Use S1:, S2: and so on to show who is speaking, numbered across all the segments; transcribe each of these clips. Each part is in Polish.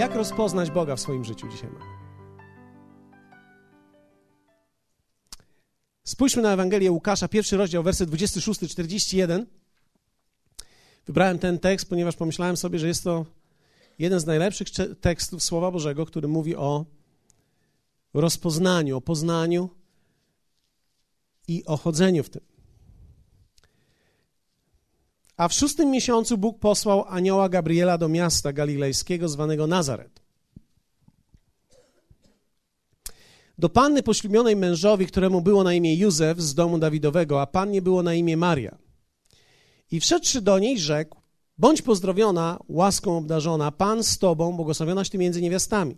S1: Jak rozpoznać Boga w swoim życiu dzisiaj? Spójrzmy na Ewangelię Łukasza, pierwszy rozdział, werset 26-41. Wybrałem ten tekst, ponieważ pomyślałem sobie, że jest to jeden z najlepszych tekstów Słowa Bożego, który mówi o rozpoznaniu, o poznaniu i o chodzeniu w tym. A w szóstym miesiącu Bóg posłał anioła Gabriela do miasta galilejskiego zwanego Nazaret. Do panny poślubionej mężowi, któremu było na imię Józef z domu Dawidowego, a pannie było na imię Maria. I wszedłszy do niej, rzekł: Bądź pozdrowiona, łaską obdarzona, Pan z tobą, błogosławionaś ty między niewiastami.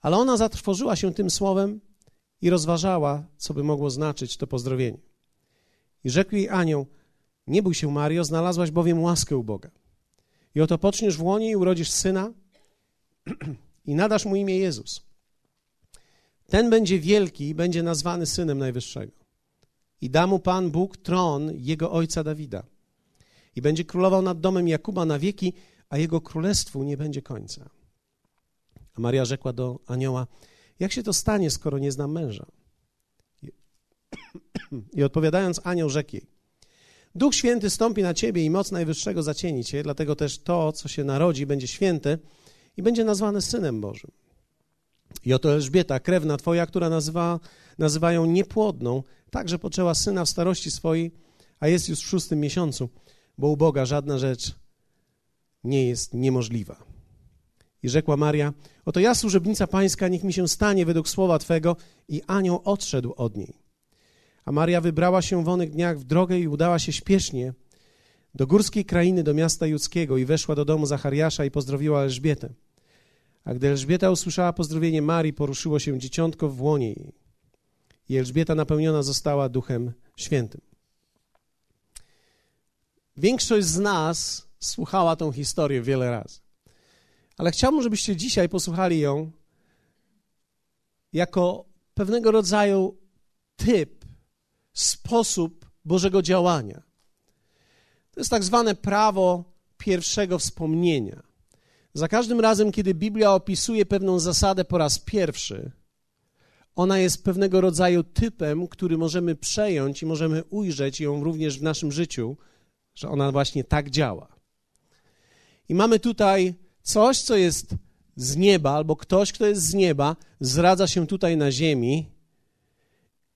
S1: Ale ona zatrwożyła się tym słowem i rozważała, co by mogło znaczyć to pozdrowienie. I rzekł jej anioł: Nie bój się, Mario, znalazłaś bowiem łaskę u Boga. I oto poczniesz w łonie i urodzisz syna i nadasz mu imię Jezus. Ten będzie wielki i będzie nazwany synem Najwyższego. I da mu Pan Bóg tron jego ojca Dawida. I będzie królował nad domem Jakuba na wieki, a jego królestwu nie będzie końca. A Maria rzekła do anioła: Jak się to stanie, skoro nie znam męża? I odpowiadając, anioł rzekł jej: Duch Święty stąpi na ciebie i moc Najwyższego zacieni cię, dlatego też to, co się narodzi, będzie święte i będzie nazwane Synem Bożym. I oto Elżbieta, krewna twoja, która nazywa, nazywają niepłodną, także poczęła syna w starości swojej, a jest już w szóstym miesiącu, bo u Boga żadna rzecz nie jest niemożliwa. I rzekła Maria, oto ja, służebnica pańska, niech mi się stanie według słowa Twego. I anioł odszedł od niej. A Maria wybrała się w onych dniach w drogę i udała się śpiesznie do górskiej krainy, do miasta judzkiego i weszła do domu Zachariasza i pozdrowiła Elżbietę. A gdy Elżbieta usłyszała pozdrowienie Marii, poruszyło się dzieciątko w łonie jej. I Elżbieta napełniona została Duchem Świętym. Większość z nas słuchała tą historię wiele razy. Ale chciałbym, żebyście dzisiaj posłuchali ją jako pewnego rodzaju typ, sposób Bożego działania. To jest tak zwane prawo pierwszego wspomnienia. Za każdym razem, kiedy Biblia opisuje pewną zasadę po raz pierwszy, ona jest pewnego rodzaju typem, który możemy przejąć i możemy ujrzeć ją również w naszym życiu, że ona właśnie tak działa. I mamy tutaj coś, co jest z nieba, albo ktoś, kto jest z nieba, zradza się tutaj na ziemi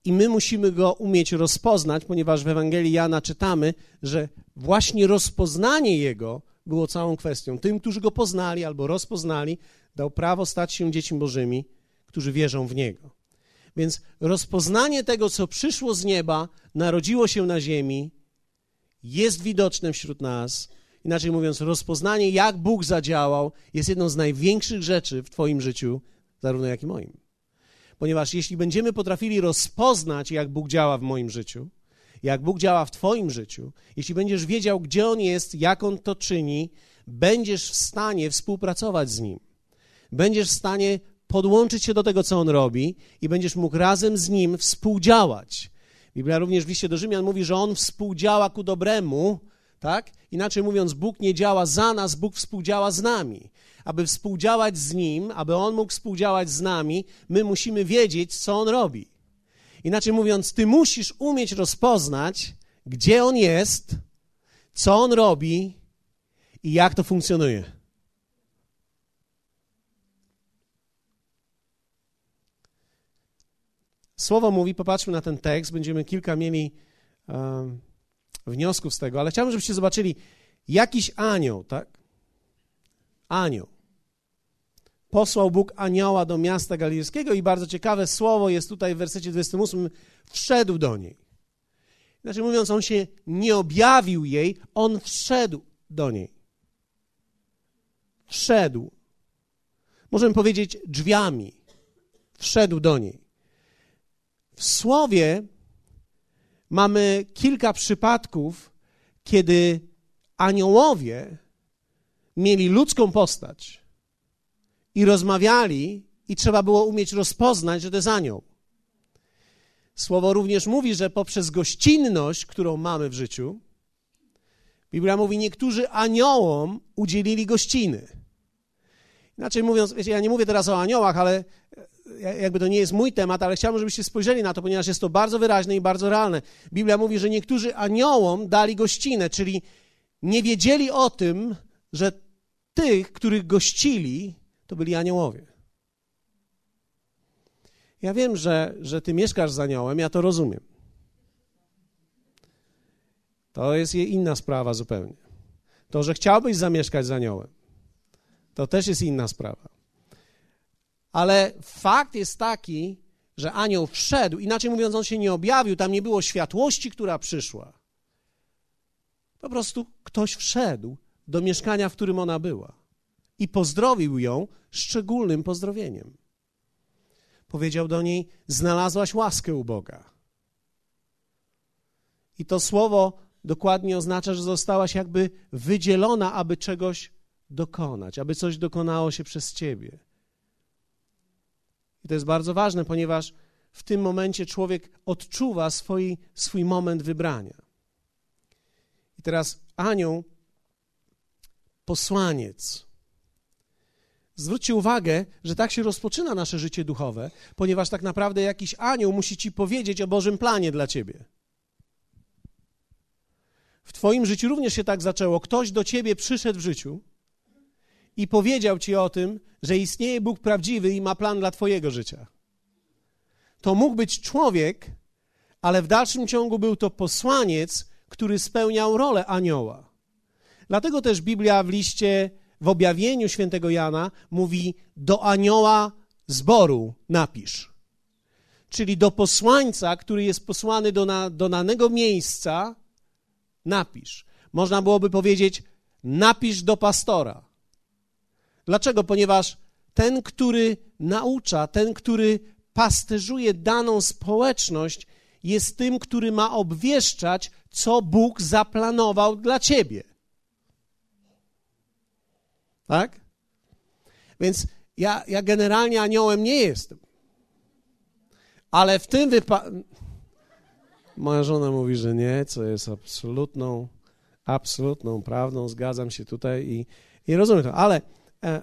S1: i my musimy go umieć rozpoznać, ponieważ w Ewangelii Jana czytamy, że właśnie rozpoznanie jego było całą kwestią. Tym, którzy go poznali albo rozpoznali, dał prawo stać się dziećmi Bożymi, którzy wierzą w niego. Więc rozpoznanie tego, co przyszło z nieba, narodziło się na ziemi, jest widoczne wśród nas Inaczej mówiąc, rozpoznanie, jak Bóg zadziałał, jest jedną z największych rzeczy w Twoim życiu, zarówno jak i moim. Ponieważ jeśli będziemy potrafili rozpoznać, jak Bóg działa w moim życiu, jak Bóg działa w Twoim życiu, jeśli będziesz wiedział, gdzie On jest, jak On to czyni, będziesz w stanie współpracować z Nim. Będziesz w stanie podłączyć się do tego, co On robi i będziesz mógł razem z Nim współdziałać. Biblia również w liście do Rzymian mówi, że On współdziała ku dobremu, tak? Inaczej mówiąc, Bóg nie działa za nas, Bóg współdziała z nami. Aby współdziałać z Nim, aby On mógł współdziałać z nami, my musimy wiedzieć, co On robi. Inaczej mówiąc, Ty musisz umieć rozpoznać, gdzie On jest, co On robi i jak to funkcjonuje. Słowo mówi, popatrzmy na ten tekst, będziemy kilka mieli. Um, wniosków z tego, ale chciałbym, żebyście zobaczyli, jakiś anioł, tak? Anioł. Posłał Bóg anioła do miasta galilejskiego i bardzo ciekawe słowo jest tutaj w wersecie 28, wszedł do niej. Znaczy mówiąc, on się nie objawił jej, on wszedł do niej. Wszedł. Możemy powiedzieć drzwiami. Wszedł do niej. W słowie mamy kilka przypadków, kiedy aniołowie mieli ludzką postać i rozmawiali, i trzeba było umieć rozpoznać, że to jest anioł. Słowo również mówi, że poprzez gościnność, którą mamy w życiu, Biblia mówi, niektórzy aniołom udzielili gościny. Inaczej mówiąc, wiecie, ja nie mówię teraz o aniołach, ale e, jakby to nie jest mój temat, ale chciałbym, żebyście spojrzeli na to, ponieważ jest to bardzo wyraźne i bardzo realne. Biblia mówi, że niektórzy aniołom dali gościnę, czyli nie wiedzieli o tym, że tych, których gościli, to byli aniołowie. Ja wiem, że, że ty mieszkasz z aniołem, ja to rozumiem. To jest inna sprawa zupełnie. To, że chciałbyś zamieszkać z aniołem, to też jest inna sprawa. Ale fakt jest taki, że anioł wszedł, inaczej mówiąc, on się nie objawił, tam nie było światłości, która przyszła. Po prostu ktoś wszedł do mieszkania, w którym ona była i pozdrowił ją szczególnym pozdrowieniem. Powiedział do niej: Znalazłaś łaskę u Boga. I to słowo dokładnie oznacza, że zostałaś jakby wydzielona, aby czegoś dokonać, aby coś dokonało się przez ciebie. I to jest bardzo ważne, ponieważ w tym momencie człowiek odczuwa swój, swój moment wybrania. I teraz anioł, posłaniec. Zwróćcie uwagę, że tak się rozpoczyna nasze życie duchowe, ponieważ tak naprawdę jakiś anioł musi ci powiedzieć o Bożym planie dla ciebie. W Twoim życiu również się tak zaczęło. Ktoś do ciebie przyszedł w życiu i powiedział ci o tym, że istnieje Bóg prawdziwy i ma plan dla Twojego życia. To mógł być człowiek, ale w dalszym ciągu był to posłaniec, który spełniał rolę anioła. Dlatego też Biblia w liście, w objawieniu świętego Jana mówi: Do anioła zboru napisz. Czyli do posłańca, który jest posłany do, na, do danego miejsca, napisz. Można byłoby powiedzieć: napisz do pastora. Dlaczego? Ponieważ ten, który naucza, ten, który pasterzuje daną społeczność, jest tym, który ma obwieszczać, co Bóg zaplanował dla ciebie. Tak? Więc ja, ja generalnie aniołem nie jestem. Ale w tym wypadku. Moja żona mówi, że nie, co jest absolutną, absolutną prawdą. Zgadzam się tutaj i, i rozumiem to. Ale e,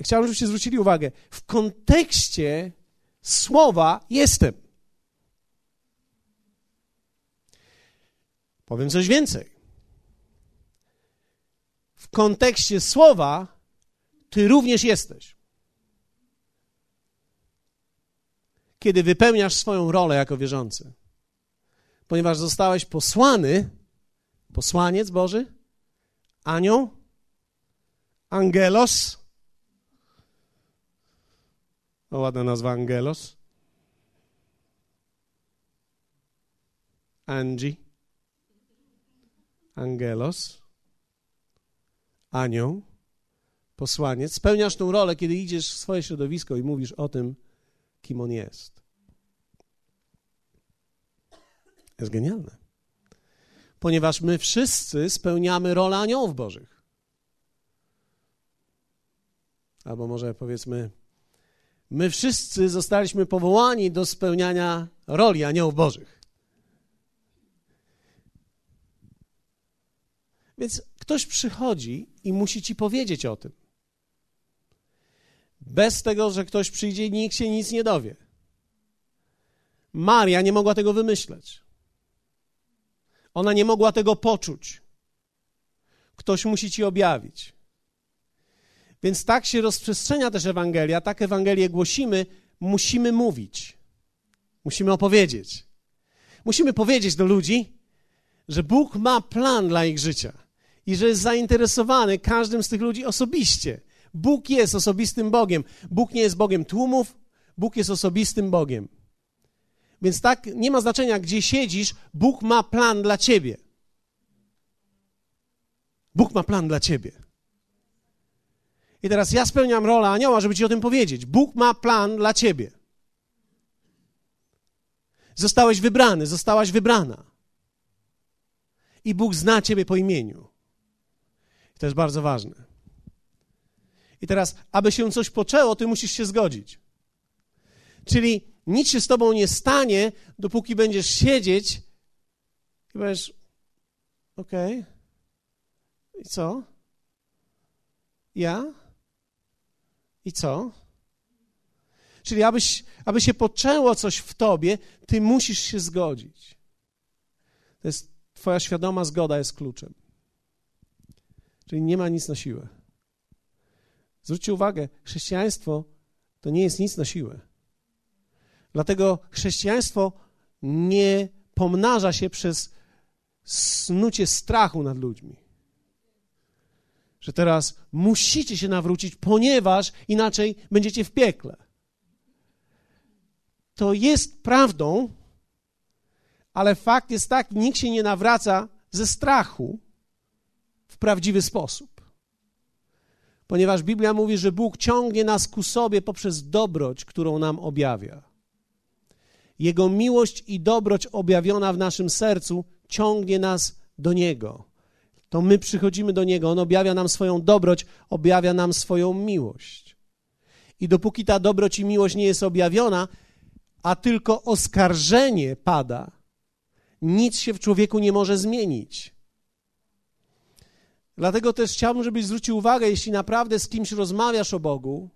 S1: chciałbym, żebyście zwrócili uwagę. W kontekście słowa jestem. Powiem coś więcej. Kontekście słowa ty również jesteś. Kiedy wypełniasz swoją rolę jako wierzący, ponieważ zostałeś posłany, posłaniec Boży, anioł, angelos. O, ładna nazwa angelos. Angie. Angelos. Anioł. Posłaniec. Spełniasz tą rolę, kiedy idziesz w swoje środowisko i mówisz o tym, kim on jest. Jest genialne. Ponieważ my wszyscy spełniamy rolę aniołów bożych. albo może powiedzmy, my wszyscy zostaliśmy powołani do spełniania roli aniołów bożych. Więc ktoś przychodzi i musi ci powiedzieć o tym. Bez tego, że ktoś przyjdzie, nikt się nic nie dowie. Maria nie mogła tego wymyśleć. Ona nie mogła tego poczuć. Ktoś musi ci objawić. Więc tak się rozprzestrzenia też Ewangelia, tak Ewangelię głosimy, musimy mówić. Musimy opowiedzieć. Musimy powiedzieć do ludzi, że Bóg ma plan dla ich życia i że jest zainteresowany każdym z tych ludzi osobiście. Bóg jest osobistym Bogiem. Bóg nie jest Bogiem tłumów, Bóg jest osobistym Bogiem. Więc tak nie ma znaczenia, gdzie siedzisz, Bóg ma plan dla ciebie. Bóg ma plan dla ciebie. I teraz ja spełniam rolę anioła, żeby ci o tym powiedzieć. Bóg ma plan dla ciebie. Zostałeś wybrany, zostałaś wybrana. I Bóg zna ciebie po imieniu. To jest bardzo ważne. I teraz, aby się coś poczęło, ty musisz się zgodzić. Czyli nic się z tobą nie stanie, dopóki będziesz siedzieć i powiesz, okej, okay. i co? Ja? I co? Czyli abyś, aby się poczęło coś w tobie, ty musisz się zgodzić. To jest, twoja świadoma zgoda jest kluczem. Czyli nie ma nic na siłę. Zwróćcie uwagę, chrześcijaństwo to nie jest nic na siłę. Dlatego chrześcijaństwo nie pomnaża się przez snucie strachu nad ludźmi. Że teraz musicie się nawrócić, ponieważ inaczej będziecie w piekle. To jest prawdą, ale fakt jest taki, nikt się nie nawraca ze strachu w prawdziwy sposób. Ponieważ Biblia mówi, że Bóg ciągnie nas ku sobie poprzez dobroć, którą nam objawia. Jego miłość i dobroć objawiona w naszym sercu ciągnie nas do Niego. To my przychodzimy do Niego, On objawia nam swoją dobroć, objawia nam swoją miłość. I dopóki ta dobroć i miłość nie jest objawiona, a tylko oskarżenie pada, nic się w człowieku nie może zmienić. Dlatego też chciałbym, żebyś zwrócił uwagę, jeśli naprawdę z kimś rozmawiasz o Bogu,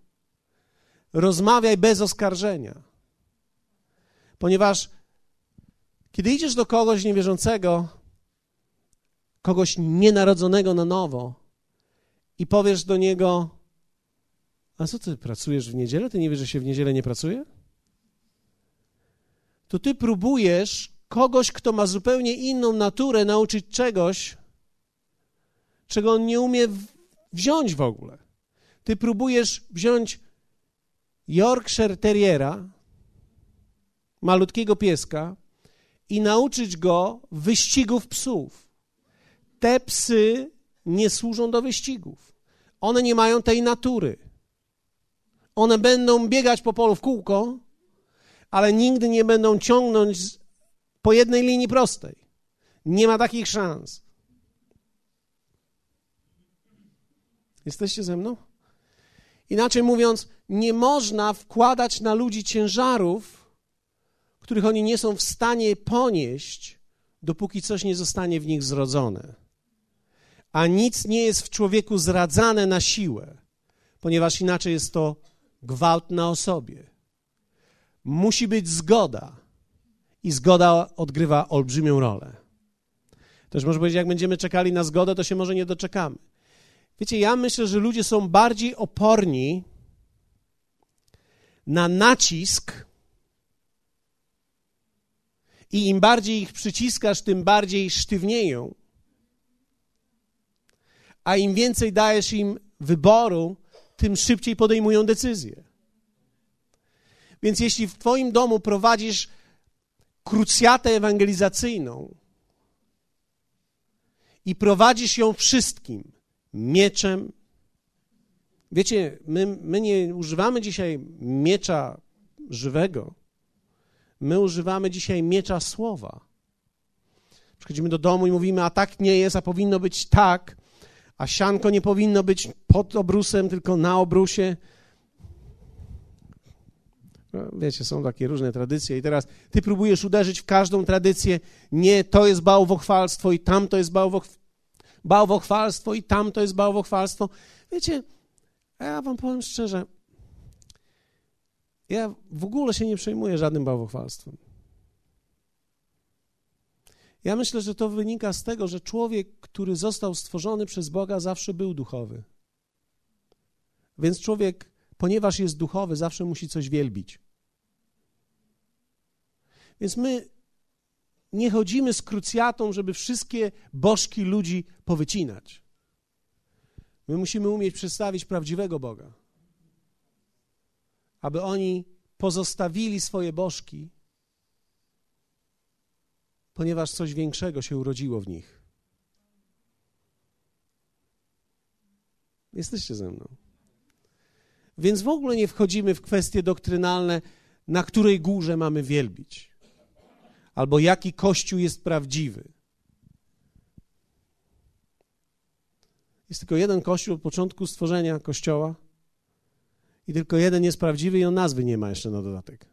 S1: rozmawiaj bez oskarżenia. Ponieważ kiedy idziesz do kogoś niewierzącego, kogoś nienarodzonego na nowo i powiesz do niego: A co ty pracujesz w niedzielę? Ty nie wiesz, że się w niedzielę nie pracuje? To ty próbujesz kogoś, kto ma zupełnie inną naturę, nauczyć czegoś, czego on nie umie wziąć w ogóle. Ty próbujesz wziąć Yorkshire Terriera, malutkiego pieska, i nauczyć go wyścigów psów. Te psy nie służą do wyścigów. One nie mają tej natury. One będą biegać po polu w kółko, ale nigdy nie będą ciągnąć po jednej linii prostej. Nie ma takich szans. Jesteście ze mną? Inaczej mówiąc, nie można wkładać na ludzi ciężarów, których oni nie są w stanie ponieść, dopóki coś nie zostanie w nich zrodzone. A nic nie jest w człowieku zradzane na siłę, ponieważ inaczej jest to gwałt na osobie. Musi być zgoda i zgoda odgrywa olbrzymią rolę. Też może powiedzieć, jak będziemy czekali na zgodę, to się może nie doczekamy. Wiecie, ja myślę, że ludzie są bardziej oporni na nacisk i im bardziej ich przyciskasz, tym bardziej sztywnieją. A im więcej dajesz im wyboru, tym szybciej podejmują decyzje. Więc jeśli w Twoim domu prowadzisz krucjatę ewangelizacyjną i prowadzisz ją wszystkim, mieczem. Wiecie, my, my nie używamy dzisiaj miecza żywego. My używamy dzisiaj miecza słowa. Przychodzimy do domu i mówimy, a tak nie jest, a powinno być tak, a sianko nie powinno być pod obrusem, tylko na obrusie. No, wiecie, są takie różne tradycje i teraz ty próbujesz uderzyć w każdą tradycję. Nie, to jest bałwochwalstwo i tam to jest bałwochwalstwo bałwochwalstwo i tamto jest bałwochwalstwo. Wiecie, ja wam powiem szczerze, ja w ogóle się nie przejmuję żadnym bałwochwalstwem. Ja myślę, że to wynika z tego, że człowiek, który został stworzony przez Boga, zawsze był duchowy. Więc człowiek, ponieważ jest duchowy, zawsze musi coś wielbić. Więc my nie chodzimy z krucjatą, żeby wszystkie bożki ludzi powycinać. My musimy umieć przedstawić prawdziwego Boga, aby oni pozostawili swoje bożki, ponieważ coś większego się urodziło w nich. Jesteście ze mną. Więc w ogóle nie wchodzimy w kwestie doktrynalne, na której górze mamy wielbić albo jaki Kościół jest prawdziwy. Jest tylko jeden Kościół od początku stworzenia Kościoła i tylko jeden jest prawdziwy i on nazwy nie ma jeszcze na dodatek.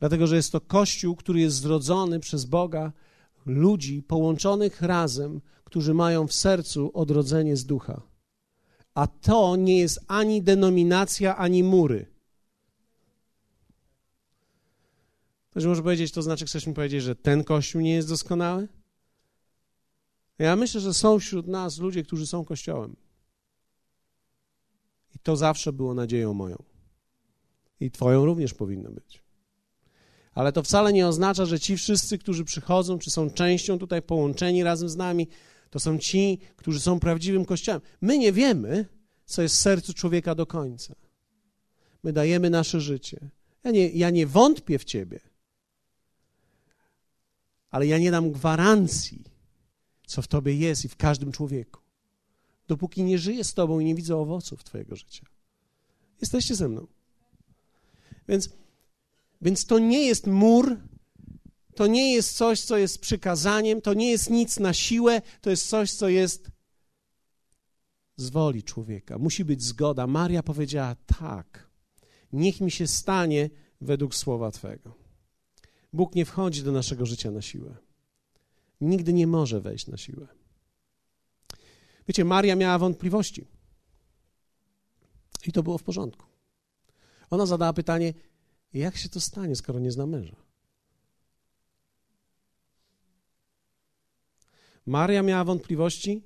S1: Dlatego, że jest to Kościół, który jest zrodzony przez Boga, ludzi połączonych razem, którzy mają w sercu odrodzenie z ducha. A to nie jest ani denominacja, ani mury. Ktoś może powiedzieć, to znaczy, chcesz mi powiedzieć, że ten kościół nie jest doskonały? Ja myślę, że są wśród nas ludzie, którzy są kościołem. I to zawsze było nadzieją moją. I Twoją również powinno być. Ale to wcale nie oznacza, że ci wszyscy, którzy przychodzą, czy są częścią tutaj połączeni razem z nami, to są ci, którzy są prawdziwym kościołem. My nie wiemy, co jest w sercu człowieka do końca. My dajemy nasze życie. Ja nie, ja nie wątpię w Ciebie, ale ja nie dam gwarancji, co w Tobie jest i w każdym człowieku, dopóki nie żyję z Tobą i nie widzę owoców Twojego życia. Jesteście ze mną. Więc, więc to nie jest mur, to nie jest coś, co jest przykazaniem, to nie jest nic na siłę, to jest coś, co jest z woli człowieka. Musi być zgoda. Maria powiedziała tak. Niech mi się stanie według słowa Twego. Bóg nie wchodzi do naszego życia na siłę. Nigdy nie może wejść na siłę. Wiecie, Maria miała wątpliwości. I to było w porządku. Ona zadała pytanie, jak się to stanie, skoro nie zna męża? Maria miała wątpliwości,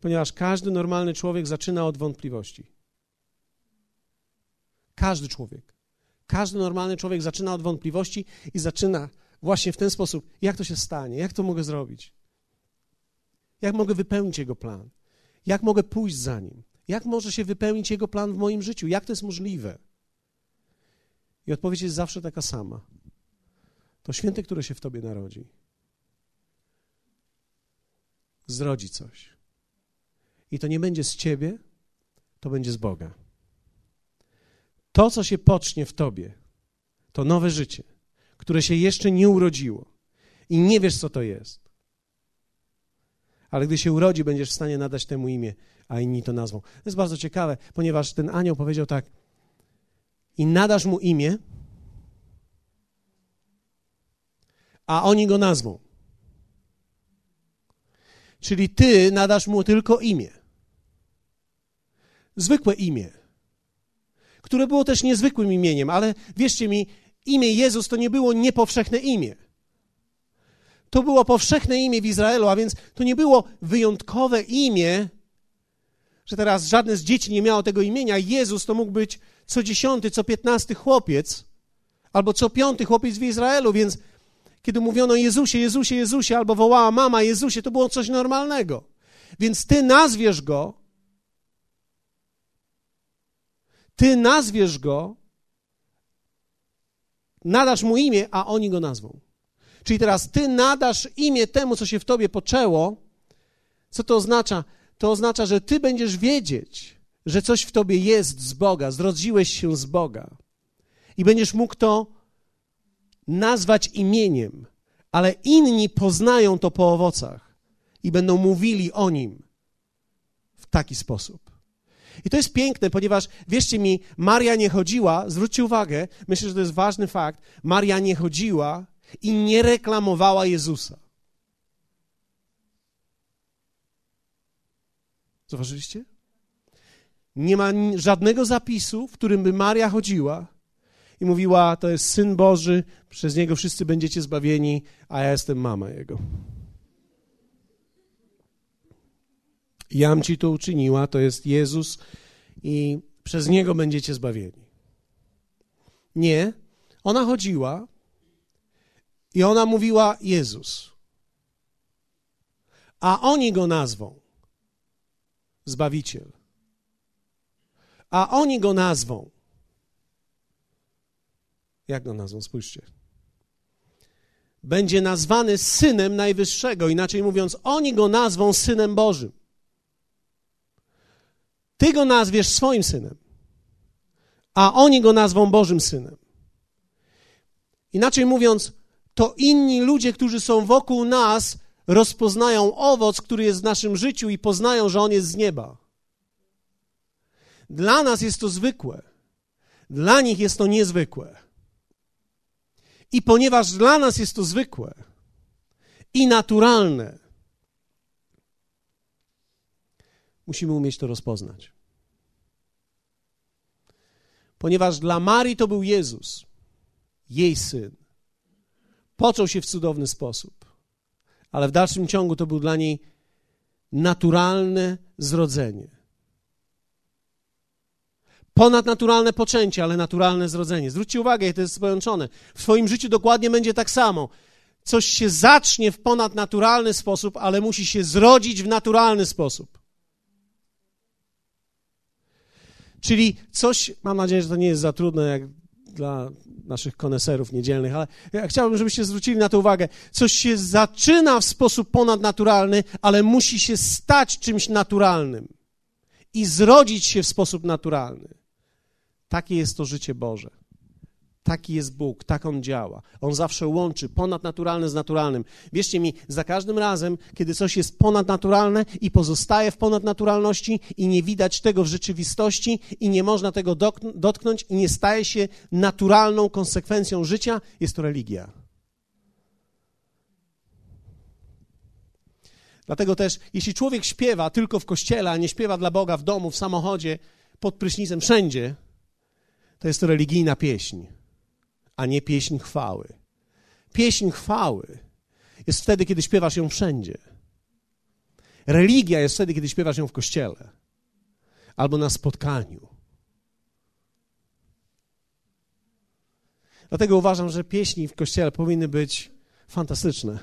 S1: ponieważ każdy normalny człowiek zaczyna od wątpliwości. Każdy człowiek. Każdy normalny człowiek zaczyna od wątpliwości i zaczyna właśnie w ten sposób, jak to się stanie, jak to mogę zrobić, jak mogę wypełnić jego plan, jak mogę pójść za nim, jak może się wypełnić jego plan w moim życiu, jak to jest możliwe. I odpowiedź jest zawsze taka sama. To święty, które się w tobie narodzi, zrodzi coś. I to nie będzie z ciebie, to będzie z Boga. To, co się pocznie w tobie, to nowe życie, które się jeszcze nie urodziło i nie wiesz, co to jest. Ale gdy się urodzi, będziesz w stanie nadać temu imię, a inni to nazwą. To jest bardzo ciekawe, ponieważ ten anioł powiedział tak: I nadasz mu imię, a oni go nazwą. Czyli ty nadasz mu tylko imię. Zwykłe imię, które było też niezwykłym imieniem, ale wierzcie mi, imię Jezus to nie było niepowszechne imię. To było powszechne imię w Izraelu, a więc to nie było wyjątkowe imię, że teraz żadne z dzieci nie miało tego imienia. Jezus to mógł być co dziesiąty, co piętnasty chłopiec, albo co piąty chłopiec w Izraelu, więc kiedy mówiono Jezusie, Jezusie, Jezusie, albo wołała mama Jezusie, to było coś normalnego. Więc ty nazwiesz go, ty nazwiesz go, nadasz mu imię, a oni go nazwą. Czyli teraz ty nadasz imię temu, co się w tobie poczęło. Co to oznacza? To oznacza, że ty będziesz wiedzieć, że coś w tobie jest z Boga, zrodziłeś się z Boga. I będziesz mógł to nazwać imieniem, ale inni poznają to po owocach i będą mówili o nim w taki sposób. I to jest piękne, ponieważ wierzcie mi, Maria nie chodziła, zwróćcie uwagę, myślę, że to jest ważny fakt, Maria nie chodziła i nie reklamowała Jezusa. Zauważyliście? Nie ma żadnego zapisu, w którym by Maria chodziła i mówiła: To jest syn Boży, przez niego wszyscy będziecie zbawieni, a ja jestem mama jego. Jam ci to uczyniła, to jest Jezus i przez niego będziecie zbawieni. Nie, ona chodziła i ona mówiła Jezus. A oni go nazwą Zbawiciel. A oni go nazwą jak go nazwą? Spójrzcie. Będzie nazwany synem Najwyższego. Inaczej mówiąc, oni go nazwą synem Bożym. Ty go nazwiesz swoim synem, a oni go nazwą Bożym synem. Inaczej mówiąc, to inni ludzie, którzy są wokół nas, rozpoznają owoc, który jest w naszym życiu i poznają, że on jest z nieba. Dla nas jest to zwykłe, dla nich jest to niezwykłe. I ponieważ dla nas jest to zwykłe i naturalne, musimy umieć to rozpoznać. Ponieważ dla Marii to był Jezus, jej syn. Począł się w cudowny sposób, ale w dalszym ciągu to był dla niej naturalne zrodzenie. Ponadnaturalne poczęcie, ale naturalne zrodzenie. Zwróćcie uwagę, jak to jest połączone. W Twoim życiu dokładnie będzie tak samo. Coś się zacznie w ponadnaturalny sposób, ale musi się zrodzić w naturalny sposób. Czyli coś, mam nadzieję, że to nie jest za trudne jak dla naszych koneserów niedzielnych, ale ja chciałbym, żebyście zwrócili na to uwagę. Coś się zaczyna w sposób ponadnaturalny, ale musi się stać czymś naturalnym i zrodzić się w sposób naturalny. Takie jest to życie Boże. Taki jest Bóg, tak On działa. On zawsze łączy ponadnaturalne z naturalnym. Wierzcie mi, za każdym razem, kiedy coś jest ponadnaturalne i pozostaje w ponadnaturalności i nie widać tego w rzeczywistości i nie można tego dotknąć i nie staje się naturalną konsekwencją życia, jest to religia. Dlatego też, jeśli człowiek śpiewa tylko w kościele, a nie śpiewa dla Boga w domu, w samochodzie, pod prysznicem, wszędzie, to jest to religijna pieśń a nie pieśń chwały. Pieśń chwały jest wtedy, kiedy śpiewasz ją wszędzie. Religia jest wtedy, kiedy śpiewasz ją w kościele albo na spotkaniu. Dlatego uważam, że pieśni w kościele powinny być fantastyczne,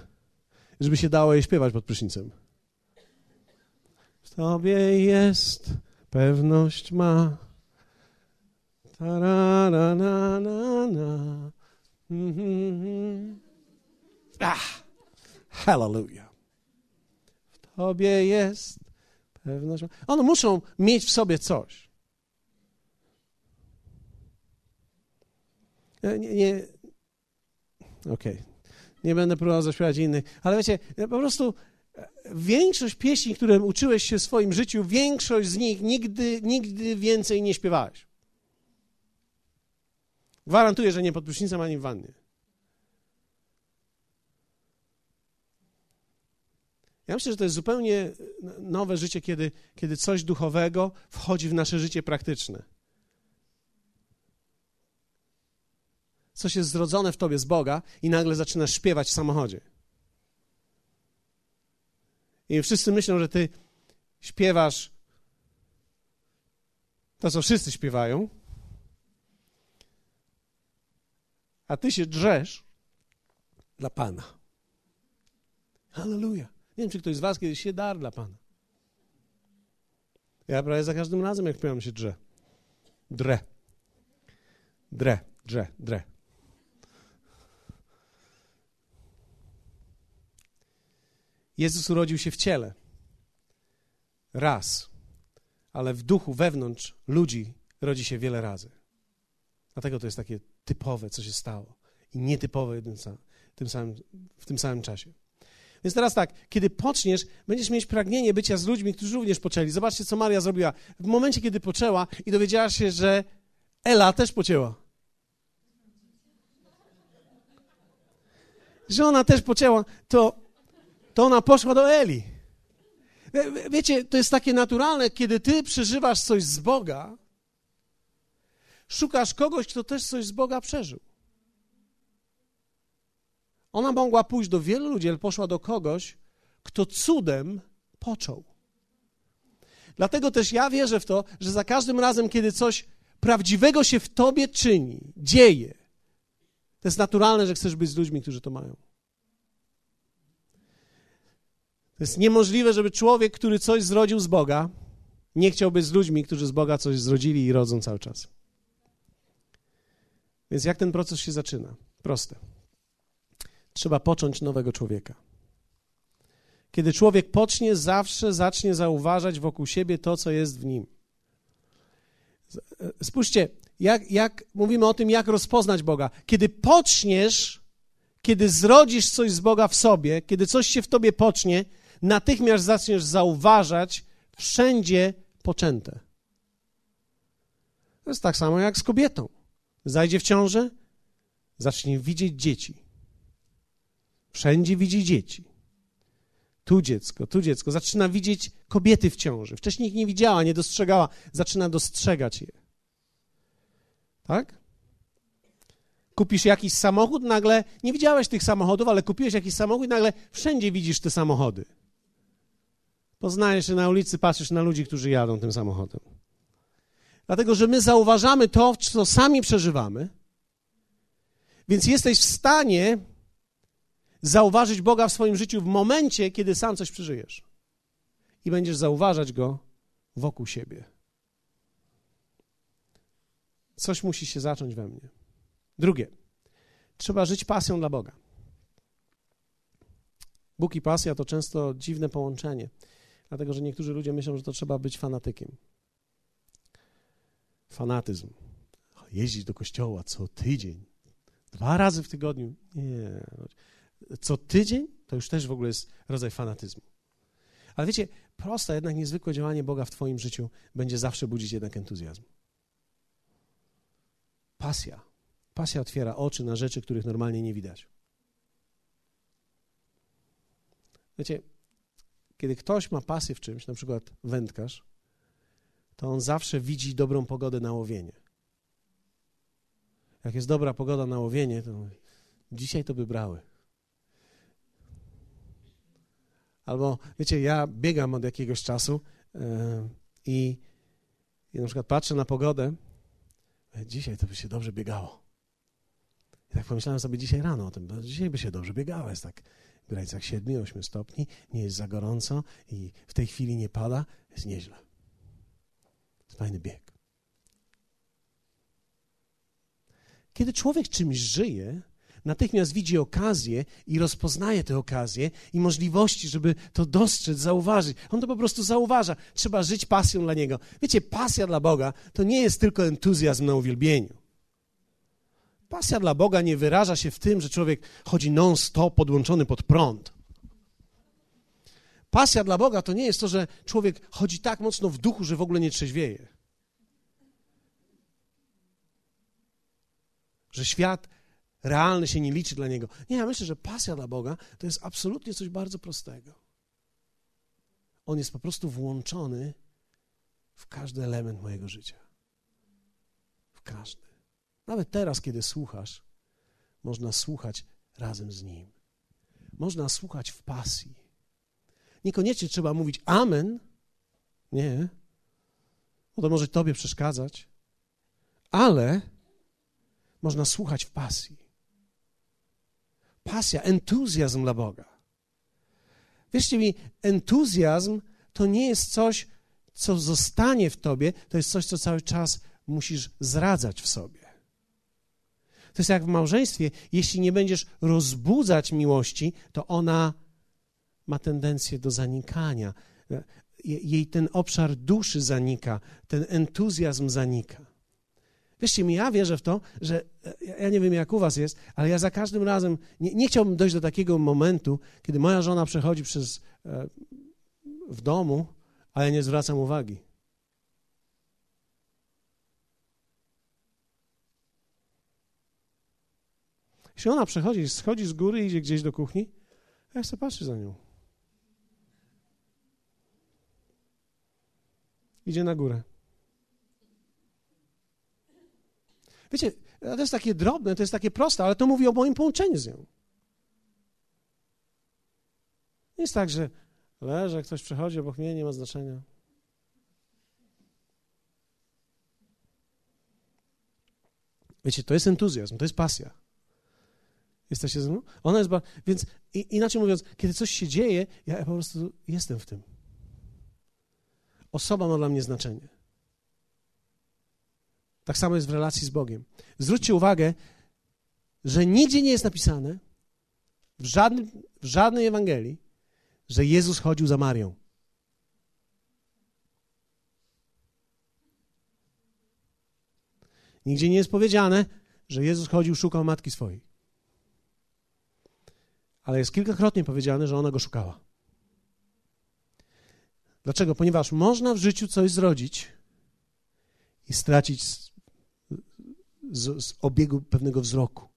S1: żeby się dało je śpiewać pod prysznicem. W Tobie jest pewność ma Mm-hmm. Ah, hallelujah. W Tobie jest pewność. One muszą mieć w sobie coś. Nie, nie okej. Okay. Nie będę próbował zaśpiewać innych, ale wiecie, po prostu e, większość pieśni, które uczyłeś się w swoim życiu, większość z nich nigdy, nigdy więcej nie śpiewałeś. Gwarantuję, że nie pod prysznicem ani w wannie. Ja myślę, że to jest zupełnie nowe życie, kiedy, kiedy coś duchowego wchodzi w nasze życie praktyczne. Coś jest zrodzone w tobie z Boga i nagle zaczynasz śpiewać w samochodzie. I wszyscy myślą, że ty śpiewasz to, co wszyscy śpiewają, a ty się drzesz dla Pana. Halleluja. Nie wiem, czy ktoś z was kiedyś się dar dla Pana. Ja prawie za każdym razem, jak śpiewam, się drze. Dre. Dre, drze, dre. Jezus urodził się w ciele. Raz. Ale w duchu, wewnątrz ludzi rodzi się wiele razy. Dlatego to jest takie typowe, co się stało i nietypowe tym samym, w tym samym czasie. Więc teraz tak, kiedy poczniesz, będziesz mieć pragnienie bycia z ludźmi, którzy również poczęli. Zobaczcie, co Maria zrobiła. W momencie, kiedy poczęła i dowiedziała się, że Ela też pocięła. Że ona też poczęła, to, to ona poszła do Eli. Wiecie, to jest takie naturalne, kiedy ty przeżywasz coś z Boga, Szukasz kogoś, kto też coś z Boga przeżył. Ona mogła pójść do wielu ludzi, ale poszła do kogoś, kto cudem począł. Dlatego też ja wierzę w to, że za każdym razem, kiedy coś prawdziwego się w tobie czyni, dzieje, to jest naturalne, że chcesz być z ludźmi, którzy to mają. To jest niemożliwe, żeby człowiek, który coś zrodził z Boga, nie chciał być z ludźmi, którzy z Boga coś zrodzili i rodzą cały czas. Więc jak ten proces się zaczyna? Proste. Trzeba począć nowego człowieka. Kiedy człowiek pocznie, zawsze zacznie zauważać wokół siebie to, co jest w nim. E, spójrzcie, jak, jak mówimy o tym, jak rozpoznać Boga. Kiedy poczniesz, kiedy zrodzisz coś z Boga w sobie, kiedy coś się w tobie pocznie, natychmiast zaczniesz zauważać wszędzie poczęte. To jest tak samo jak z kobietą zajdzie w ciążę, zacznie widzieć dzieci. Wszędzie widzi dzieci. Tu dziecko, tu dziecko. Zaczyna widzieć kobiety w ciąży. Wcześniej ich nie widziała, nie dostrzegała. Zaczyna dostrzegać je. Tak? Kupisz jakiś samochód, nagle nie widziałeś tych samochodów, ale kupiłeś jakiś samochód i nagle wszędzie widzisz te samochody. Poznajesz się na ulicy, patrzysz na ludzi, którzy jadą tym samochodem. Dlatego, że my zauważamy to, co sami przeżywamy, więc jesteś w stanie zauważyć Boga w swoim życiu w momencie, kiedy sam coś przeżyjesz. I będziesz zauważać Go wokół siebie. Coś musi się zacząć we mnie. Drugie, trzeba żyć pasją dla Boga. Bóg i pasja to często dziwne połączenie, dlatego że niektórzy ludzie myślą, że to trzeba być fanatykiem. Fanatyzm. Jeździć do kościoła co tydzień, dwa razy w tygodniu. Nie. Co tydzień to już też w ogóle jest rodzaj fanatyzmu. Ale wiecie, proste, jednak niezwykłe działanie Boga w Twoim życiu będzie zawsze budzić jednak entuzjazm. Pasja. Pasja otwiera oczy na rzeczy, których normalnie nie widać. Wiecie, kiedy ktoś ma pasję w czymś, na przykład wędkarz, to on zawsze widzi dobrą pogodę na łowienie. Jak jest dobra pogoda na łowienie, to dzisiaj to by brały. Albo, wiecie, ja biegam od jakiegoś czasu yy, i, i na przykład patrzę na pogodę, dzisiaj to by się dobrze biegało. I tak pomyślałem sobie dzisiaj rano o tym, bo dzisiaj by się dobrze biegało, jest tak w granicach 7-8 stopni, nie jest za gorąco i w tej chwili nie pada, jest nieźle. Fajny bieg. Kiedy człowiek czymś żyje, natychmiast widzi okazję i rozpoznaje te okazje i możliwości, żeby to dostrzec, zauważyć. On to po prostu zauważa. Trzeba żyć pasją dla Niego. Wiecie, pasja dla Boga to nie jest tylko entuzjazm na uwielbieniu. Pasja dla Boga nie wyraża się w tym, że człowiek chodzi non-stop podłączony pod prąd. Pasja dla Boga to nie jest to, że człowiek chodzi tak mocno w duchu, że w ogóle nie trzeźwieje. Że świat realny się nie liczy dla niego. Nie, ja myślę, że pasja dla Boga to jest absolutnie coś bardzo prostego. On jest po prostu włączony w każdy element mojego życia. W każdy. Nawet teraz, kiedy słuchasz, można słuchać razem z Nim. Można słuchać w pasji. Niekoniecznie trzeba mówić amen. Nie. Bo to może Tobie przeszkadzać. Ale można słuchać w pasji. Pasja, entuzjazm dla Boga. Wierzcie mi, entuzjazm to nie jest coś, co zostanie w tobie, to jest coś, co cały czas musisz zradzać w sobie. To jest jak w małżeństwie, jeśli nie będziesz rozbudzać miłości, to ona ma tendencję do zanikania. Jej ten obszar duszy zanika, ten entuzjazm zanika. Wierzcie mi, ja wierzę w to, że ja nie wiem jak u was jest, ale ja za każdym razem nie, nie chciałbym dojść do takiego momentu, kiedy moja żona przechodzi przez e, w domu, a ja nie zwracam uwagi. Jeśli ona przechodzi, schodzi z góry, idzie gdzieś do kuchni, ja chcę patrzeć za nią. Idzie na górę. Wiecie, to jest takie drobne, to jest takie proste, ale to mówi o moim połączeniu z nią. Nie jest tak, że leży, ktoś przechodzi obok mnie, nie ma znaczenia. Wiecie, to jest entuzjazm, to jest pasja. Jesteście ze mną? Ona jest. Ba... Więc inaczej mówiąc, kiedy coś się dzieje, ja po prostu jestem w tym. Osoba ma dla mnie znaczenie. Tak samo jest w relacji z Bogiem. Zwróćcie uwagę, że nigdzie nie jest napisane, w, żadnym, w żadnej Ewangelii, że Jezus chodził za Marią. Nigdzie nie jest powiedziane, że Jezus chodził, szukał matki swojej. Ale jest kilkakrotnie powiedziane, że ona go szukała. Dlaczego? Ponieważ można w życiu coś zrodzić i stracić z, z obiegu pewnego wzroku.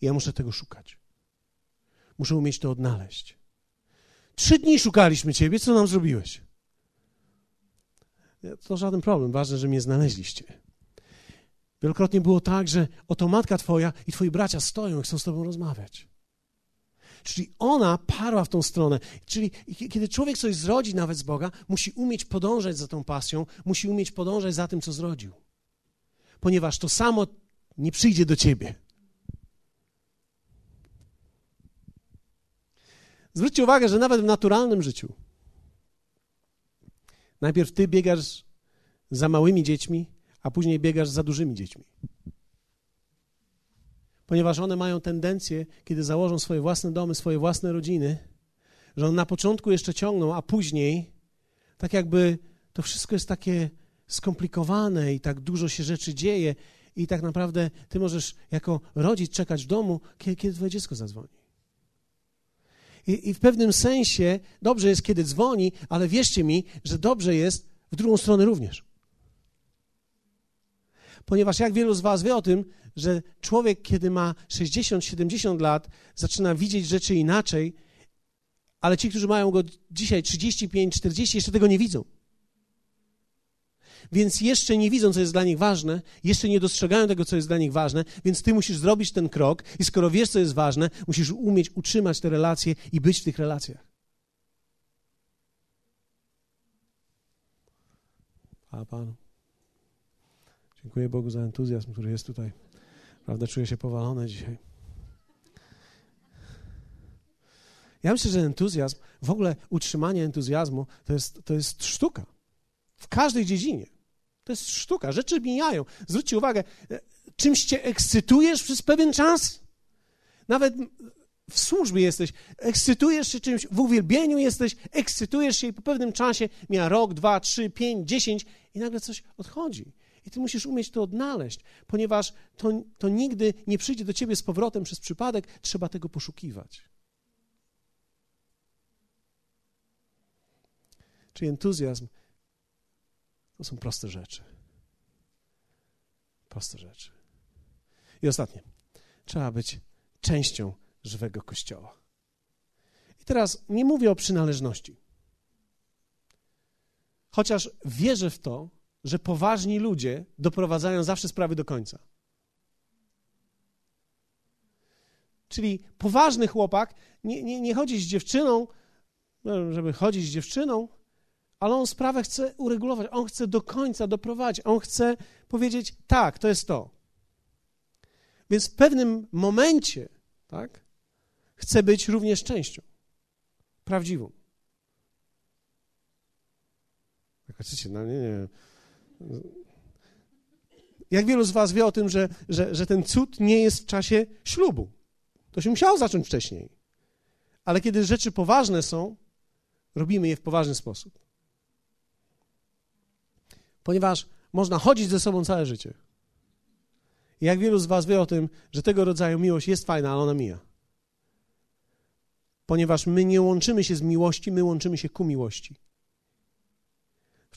S1: I ja muszę tego szukać. Muszę umieć to odnaleźć. Trzy dni szukaliśmy Ciebie, co nam zrobiłeś? To żaden problem, ważne, że mnie znaleźliście. Wielokrotnie było tak, że oto matka twoja i twoi bracia stoją i chcą z tobą rozmawiać. Czyli ona parła w tą stronę. Czyli kiedy człowiek coś zrodzi nawet z Boga, musi umieć podążać za tą pasją, musi umieć podążać za tym, co zrodził. Ponieważ to samo nie przyjdzie do ciebie. Zwróćcie uwagę, że nawet w naturalnym życiu najpierw ty biegasz za małymi dziećmi, a później biegasz za dużymi dziećmi. Ponieważ one mają tendencję, kiedy założą swoje własne domy, swoje własne rodziny, że one na początku jeszcze ciągną, a później tak jakby to wszystko jest takie skomplikowane i tak dużo się rzeczy dzieje i tak naprawdę ty możesz jako rodzic czekać w domu, kiedy, kiedy twoje dziecko zadzwoni. I, I w pewnym sensie dobrze jest, kiedy dzwoni, ale wierzcie mi, że dobrze jest w drugą stronę również. Ponieważ jak wielu z Was wie o tym, że człowiek, kiedy ma 60-70 lat, zaczyna widzieć rzeczy inaczej, ale ci, którzy mają go dzisiaj 35-40, jeszcze tego nie widzą. Więc jeszcze nie widzą, co jest dla nich ważne, jeszcze nie dostrzegają tego, co jest dla nich ważne, więc ty musisz zrobić ten krok i skoro wiesz, co jest ważne, musisz umieć utrzymać te relacje i być w tych relacjach. A Panu. Dziękuję Bogu za entuzjazm, który jest tutaj. Prawda, czuję się powalony dzisiaj. Ja myślę, że entuzjazm, w ogóle utrzymanie entuzjazmu to jest, to jest sztuka. W każdej dziedzinie. To jest sztuka. Rzeczy mijają. Zwróćcie uwagę, e, czymś cię ekscytujesz przez pewien czas. Nawet w służbie jesteś, ekscytujesz się czymś, w uwielbieniu jesteś, ekscytujesz się i po pewnym czasie mija rok, dwa, trzy, pięć, dziesięć i nagle coś odchodzi. I ty musisz umieć to odnaleźć, ponieważ to, to nigdy nie przyjdzie do ciebie z powrotem przez przypadek, trzeba tego poszukiwać. Czyli entuzjazm to są proste rzeczy. Proste rzeczy. I ostatnie. Trzeba być częścią żywego kościoła. I teraz nie mówię o przynależności. Chociaż wierzę w to, że poważni ludzie doprowadzają zawsze sprawy do końca. Czyli poważny chłopak nie, nie, nie chodzi z dziewczyną, no, żeby chodzić z dziewczyną, ale on sprawę chce uregulować, on chce do końca doprowadzić, on chce powiedzieć, tak, to jest to. Więc w pewnym momencie, tak, chce być również częścią, prawdziwą. Jak chcecie, no nie, nie. Jak wielu z was wie o tym, że, że, że ten cud nie jest w czasie ślubu? To się musiało zacząć wcześniej. Ale kiedy rzeczy poważne są, robimy je w poważny sposób ponieważ można chodzić ze sobą całe życie. Jak wielu z Was wie o tym, że tego rodzaju miłość jest fajna, ale ona mija. Ponieważ my nie łączymy się z miłości, my łączymy się ku miłości.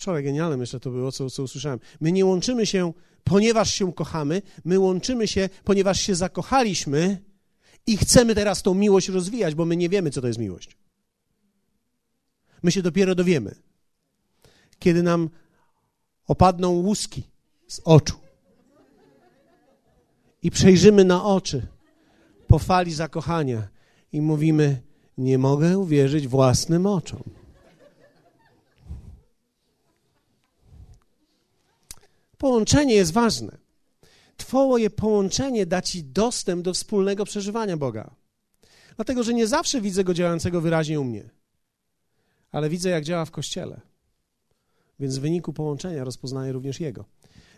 S1: Wczoraj genialne myślę to było, co, co usłyszałem. My nie łączymy się, ponieważ się kochamy, my łączymy się, ponieważ się zakochaliśmy i chcemy teraz tą miłość rozwijać, bo my nie wiemy, co to jest miłość. My się dopiero dowiemy. Kiedy nam opadną łuski z oczu i przejrzymy na oczy po fali zakochania i mówimy: Nie mogę uwierzyć własnym oczom. Połączenie jest ważne. Twoje połączenie da ci dostęp do wspólnego przeżywania Boga. Dlatego, że nie zawsze widzę go działającego wyraźnie u mnie, ale widzę, jak działa w kościele więc w wyniku połączenia rozpoznaje również Jego.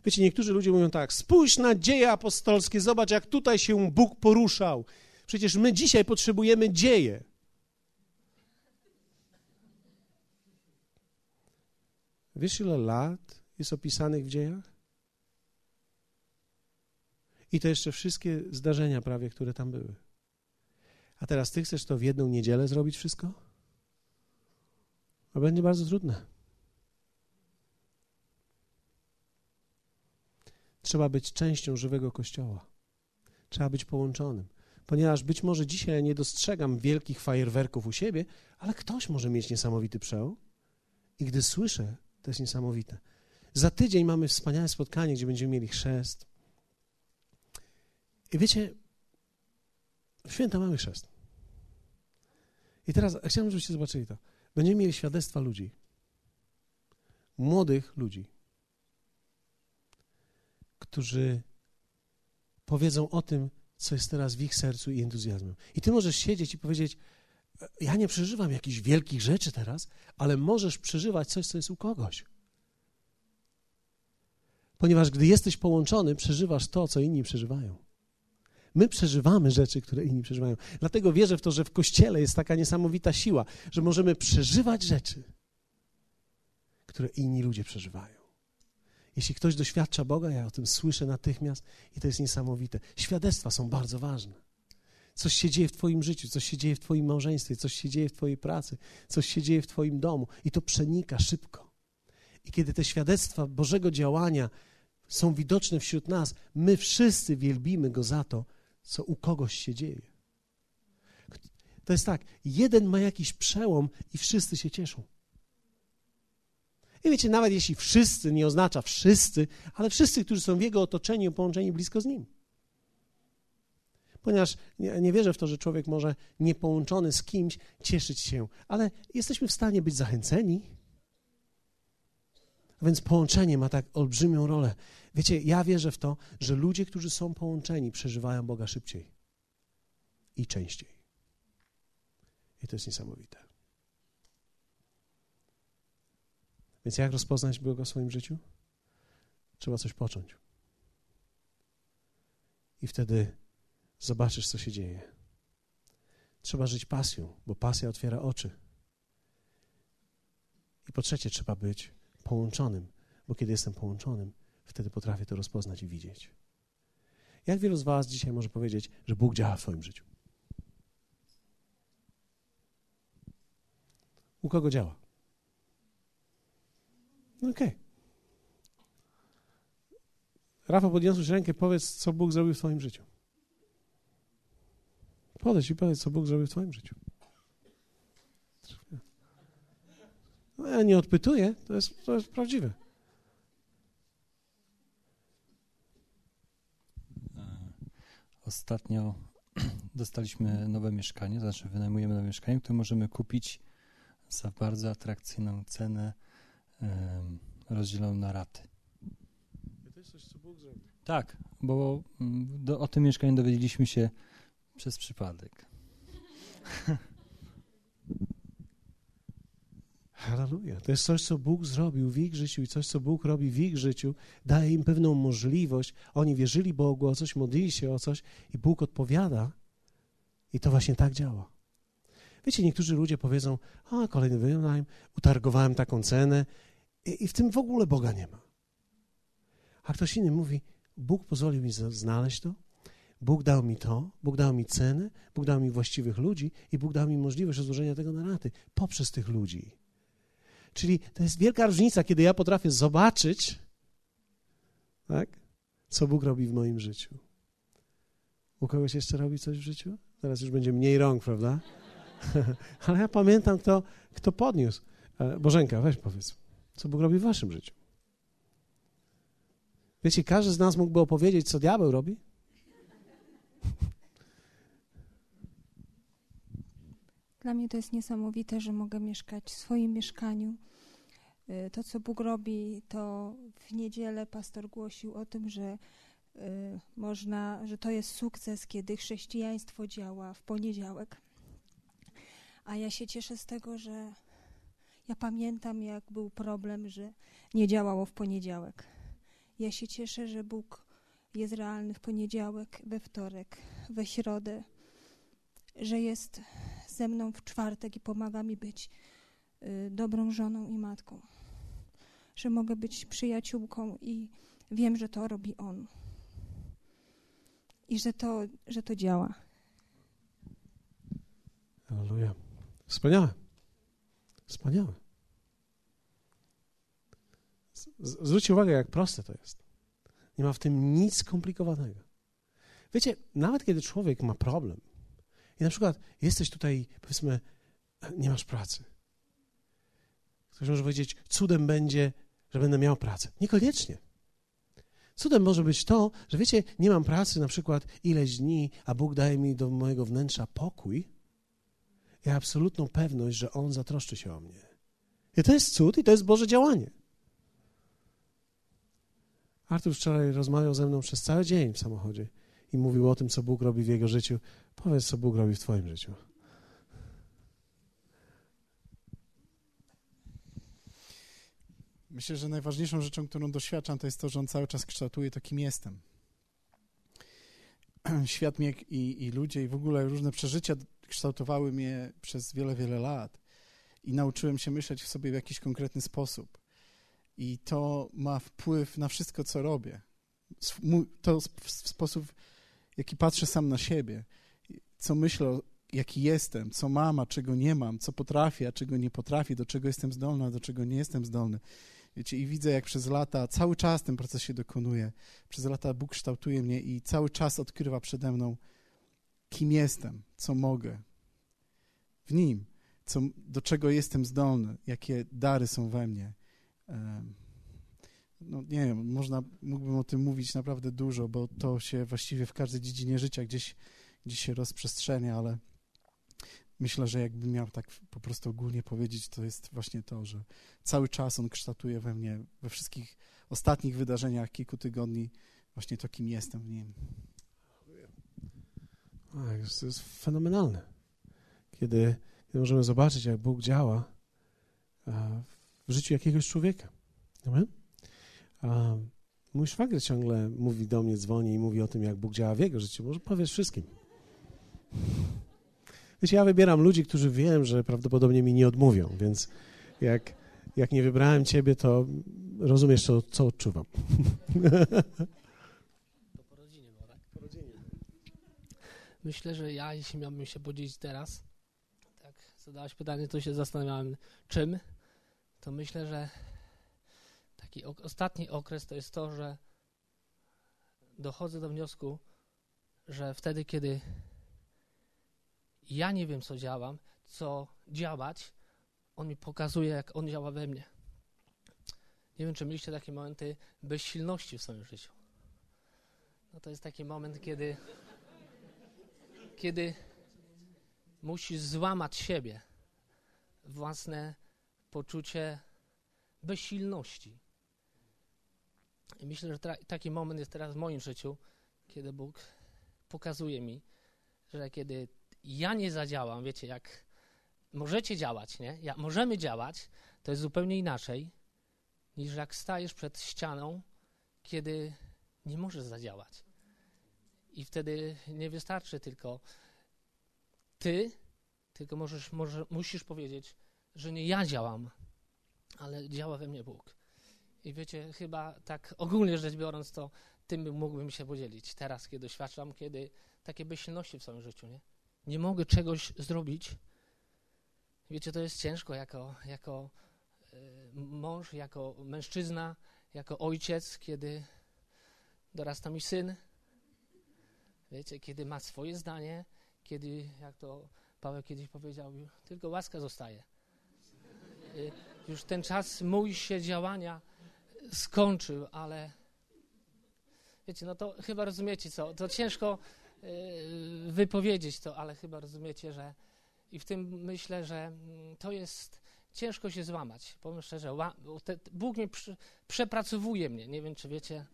S1: Wiecie, niektórzy ludzie mówią tak, spójrz na dzieje apostolskie, zobacz jak tutaj się Bóg poruszał. Przecież my dzisiaj potrzebujemy dzieje. Wiesz, ile lat jest opisanych w dziejach? I to jeszcze wszystkie zdarzenia prawie, które tam były. A teraz ty chcesz to w jedną niedzielę zrobić wszystko? To będzie bardzo trudne. Trzeba być częścią żywego kościoła. Trzeba być połączonym. Ponieważ być może dzisiaj nie dostrzegam wielkich fajerwerków u siebie, ale ktoś może mieć niesamowity przełom. I gdy słyszę, to jest niesamowite. Za tydzień mamy wspaniałe spotkanie, gdzie będziemy mieli chrzest. I wiecie, święta mamy chrzest. I teraz chciałbym, żebyście zobaczyli to. Będziemy mieli świadectwa ludzi, młodych ludzi, którzy powiedzą o tym, co jest teraz w ich sercu i entuzjazmem. I ty możesz siedzieć i powiedzieć: Ja nie przeżywam jakichś wielkich rzeczy teraz, ale możesz przeżywać coś, co jest u kogoś. Ponieważ gdy jesteś połączony, przeżywasz to, co inni przeżywają. My przeżywamy rzeczy, które inni przeżywają. Dlatego wierzę w to, że w kościele jest taka niesamowita siła, że możemy przeżywać rzeczy, które inni ludzie przeżywają. Jeśli ktoś doświadcza Boga, ja o tym słyszę natychmiast i to jest niesamowite. Świadectwa są bardzo ważne. Coś się dzieje w Twoim życiu, coś się dzieje w Twoim małżeństwie, coś się dzieje w Twojej pracy, coś się dzieje w Twoim domu i to przenika szybko. I kiedy te świadectwa Bożego działania są widoczne wśród nas, my wszyscy wielbimy Go za to, co u kogoś się dzieje. To jest tak, jeden ma jakiś przełom i wszyscy się cieszą. I wiecie, nawet jeśli wszyscy nie oznacza wszyscy, ale wszyscy, którzy są w jego otoczeniu, połączeni blisko z nim. Ponieważ nie, nie wierzę w to, że człowiek może niepołączony z kimś cieszyć się, ale jesteśmy w stanie być zachęceni. Więc połączenie ma tak olbrzymią rolę. Wiecie, ja wierzę w to, że ludzie, którzy są połączeni, przeżywają Boga szybciej i częściej. I to jest niesamowite. Więc jak rozpoznać Boga w swoim życiu? Trzeba coś począć. I wtedy zobaczysz, co się dzieje. Trzeba żyć pasją, bo pasja otwiera oczy. I po trzecie, trzeba być połączonym, bo kiedy jestem połączonym, wtedy potrafię to rozpoznać i widzieć. Jak wielu z Was dzisiaj może powiedzieć, że Bóg działa w swoim życiu? U kogo działa? No okej. Okay. Rafał, podniosłeś rękę, powiedz, co Bóg zrobił w Twoim życiu. Podejdź i powiedz, co Bóg zrobił w Twoim życiu. No, ja nie odpytuję, to jest, to jest prawdziwe.
S2: Ostatnio dostaliśmy nowe mieszkanie, znaczy wynajmujemy nowe mieszkanie, które możemy kupić za bardzo atrakcyjną cenę rozdzieloną na raty.
S1: To jest coś, co Bóg zrobił.
S2: Tak, bo mm, do, o tym mieszkaniu dowiedzieliśmy się przez przypadek.
S1: Halleluja. To jest coś, co Bóg zrobił w ich życiu i coś, co Bóg robi w ich życiu, daje im pewną możliwość. Oni wierzyli Bogu o coś, modlili się o coś i Bóg odpowiada i to właśnie tak działa. Wiecie, niektórzy ludzie powiedzą, a kolejny wynajem, utargowałem taką cenę i, i w tym w ogóle Boga nie ma. A ktoś inny mówi, Bóg pozwolił mi znaleźć to, Bóg dał mi to, Bóg dał mi cenę, Bóg dał mi właściwych ludzi i Bóg dał mi możliwość rozłożenia tego na raty poprzez tych ludzi. Czyli to jest wielka różnica, kiedy ja potrafię zobaczyć, tak, co Bóg robi w moim życiu. U kogoś jeszcze robi coś w życiu? Teraz już będzie mniej rąk, prawda? Ale ja pamiętam, kto, kto podniósł. E, Bożenka, weź powiedz, co Bóg robi w waszym życiu. Wiecie, każdy z nas mógłby opowiedzieć, co diabeł robi.
S3: Dla mnie to jest niesamowite, że mogę mieszkać w swoim mieszkaniu. Y, to, co Bóg robi, to w niedzielę pastor głosił o tym, że y, można, że to jest sukces, kiedy chrześcijaństwo działa w poniedziałek. A ja się cieszę z tego, że ja pamiętam, jak był problem, że nie działało w poniedziałek. Ja się cieszę, że Bóg jest realny w poniedziałek, we wtorek, we środę, że jest ze mną w czwartek i pomaga mi być y, dobrą żoną i matką. Że mogę być przyjaciółką i wiem, że to robi On. I że to, że to działa.
S1: Aleluja. Wspaniałe. Wspaniałe. Zwróćcie uwagę, jak proste to jest. Nie ma w tym nic skomplikowanego. Wiecie, nawet kiedy człowiek ma problem, i na przykład jesteś tutaj, powiedzmy, nie masz pracy. Ktoś może powiedzieć, cudem będzie, że będę miał pracę. Niekoniecznie. Cudem może być to, że wiecie, nie mam pracy na przykład ileś dni, a Bóg daje mi do mojego wnętrza pokój i absolutną pewność, że On zatroszczy się o mnie. I to jest cud i to jest Boże działanie. Artur wczoraj rozmawiał ze mną przez cały dzień w samochodzie i mówił o tym, co Bóg robi w jego życiu. Powiedz, co Bóg robi w Twoim życiu.
S4: Myślę, że najważniejszą rzeczą, którą doświadczam, to jest to, że on cały czas kształtuje to, kim jestem. Świat mnie i, i ludzie, i w ogóle różne przeżycia kształtowały mnie przez wiele, wiele lat. I nauczyłem się myśleć w sobie w jakiś konkretny sposób. I to ma wpływ na wszystko, co robię. To w sposób, jaki patrzę sam na siebie, co myślę, jaki jestem, co mam, a czego nie mam, co potrafię, a czego nie potrafię, do czego jestem zdolny, a do czego nie jestem zdolny. Wiecie, i widzę, jak przez lata, cały czas ten proces się dokonuje. Przez lata Bóg kształtuje mnie i cały czas odkrywa przede mną, kim jestem, co mogę w Nim, co, do czego jestem zdolny, jakie dary są we mnie. No nie wiem, można, mógłbym o tym mówić naprawdę dużo, bo to się właściwie w każdej dziedzinie życia gdzieś, się rozprzestrzenia, ale myślę, że jakbym miał tak po prostu ogólnie powiedzieć, to jest właśnie to, że cały czas on kształtuje we mnie, we wszystkich ostatnich wydarzeniach kilku tygodni, właśnie to, kim jestem w nim.
S1: To jest fenomenalne, kiedy, kiedy możemy zobaczyć, jak Bóg działa w życiu jakiegoś człowieka. Amen? Mój szwagier ciągle mówi do mnie, dzwoni i mówi o tym, jak Bóg działa w jego życiu. Może powiesz wszystkim. Wiecie, ja wybieram ludzi, którzy wiem, że prawdopodobnie mi nie odmówią, więc jak, jak nie wybrałem ciebie, to rozumiesz, co, co odczuwam.
S5: Po rodzinie było, tak? Po rodzinie. Myślę, że ja, jeśli miałbym się podzielić teraz, tak, zadałeś pytanie, to się zastanawiałem, czym, to myślę, że taki ostatni okres to jest to, że dochodzę do wniosku, że wtedy, kiedy ja nie wiem, co działam, co działać, on mi pokazuje, jak on działa we mnie. Nie wiem, czy mieliście takie momenty bezsilności w swoim życiu. No to jest taki moment, kiedy, kiedy musisz złamać siebie, własne poczucie bezsilności. I myślę, że taki moment jest teraz w moim życiu, kiedy Bóg pokazuje mi, że kiedy ja nie zadziałam, wiecie, jak możecie działać, nie? Ja, możemy działać, to jest zupełnie inaczej, niż jak stajesz przed ścianą, kiedy nie możesz zadziałać. I wtedy nie wystarczy tylko ty, tylko możesz, może, musisz powiedzieć, że nie ja działam, ale działa we mnie Bóg. I wiecie, chyba tak ogólnie rzecz biorąc, to tym mógłbym się podzielić teraz, kiedy doświadczam, kiedy takie bezsilności w swoim życiu, nie? Nie mogę czegoś zrobić. Wiecie, to jest ciężko jako, jako y, mąż, jako mężczyzna, jako ojciec, kiedy dorasta mi syn. Wiecie, kiedy ma swoje zdanie, kiedy, jak to Paweł kiedyś powiedział, tylko łaska zostaje. Y, już ten czas mój się działania skończył, ale wiecie, no to chyba rozumiecie co, to ciężko wypowiedzieć to, ale chyba rozumiecie, że i w tym myślę, że mm, to jest ciężko się złamać. Powiem szczerze, Bóg mnie przepracowuje mnie. Nie wiem, czy wiecie.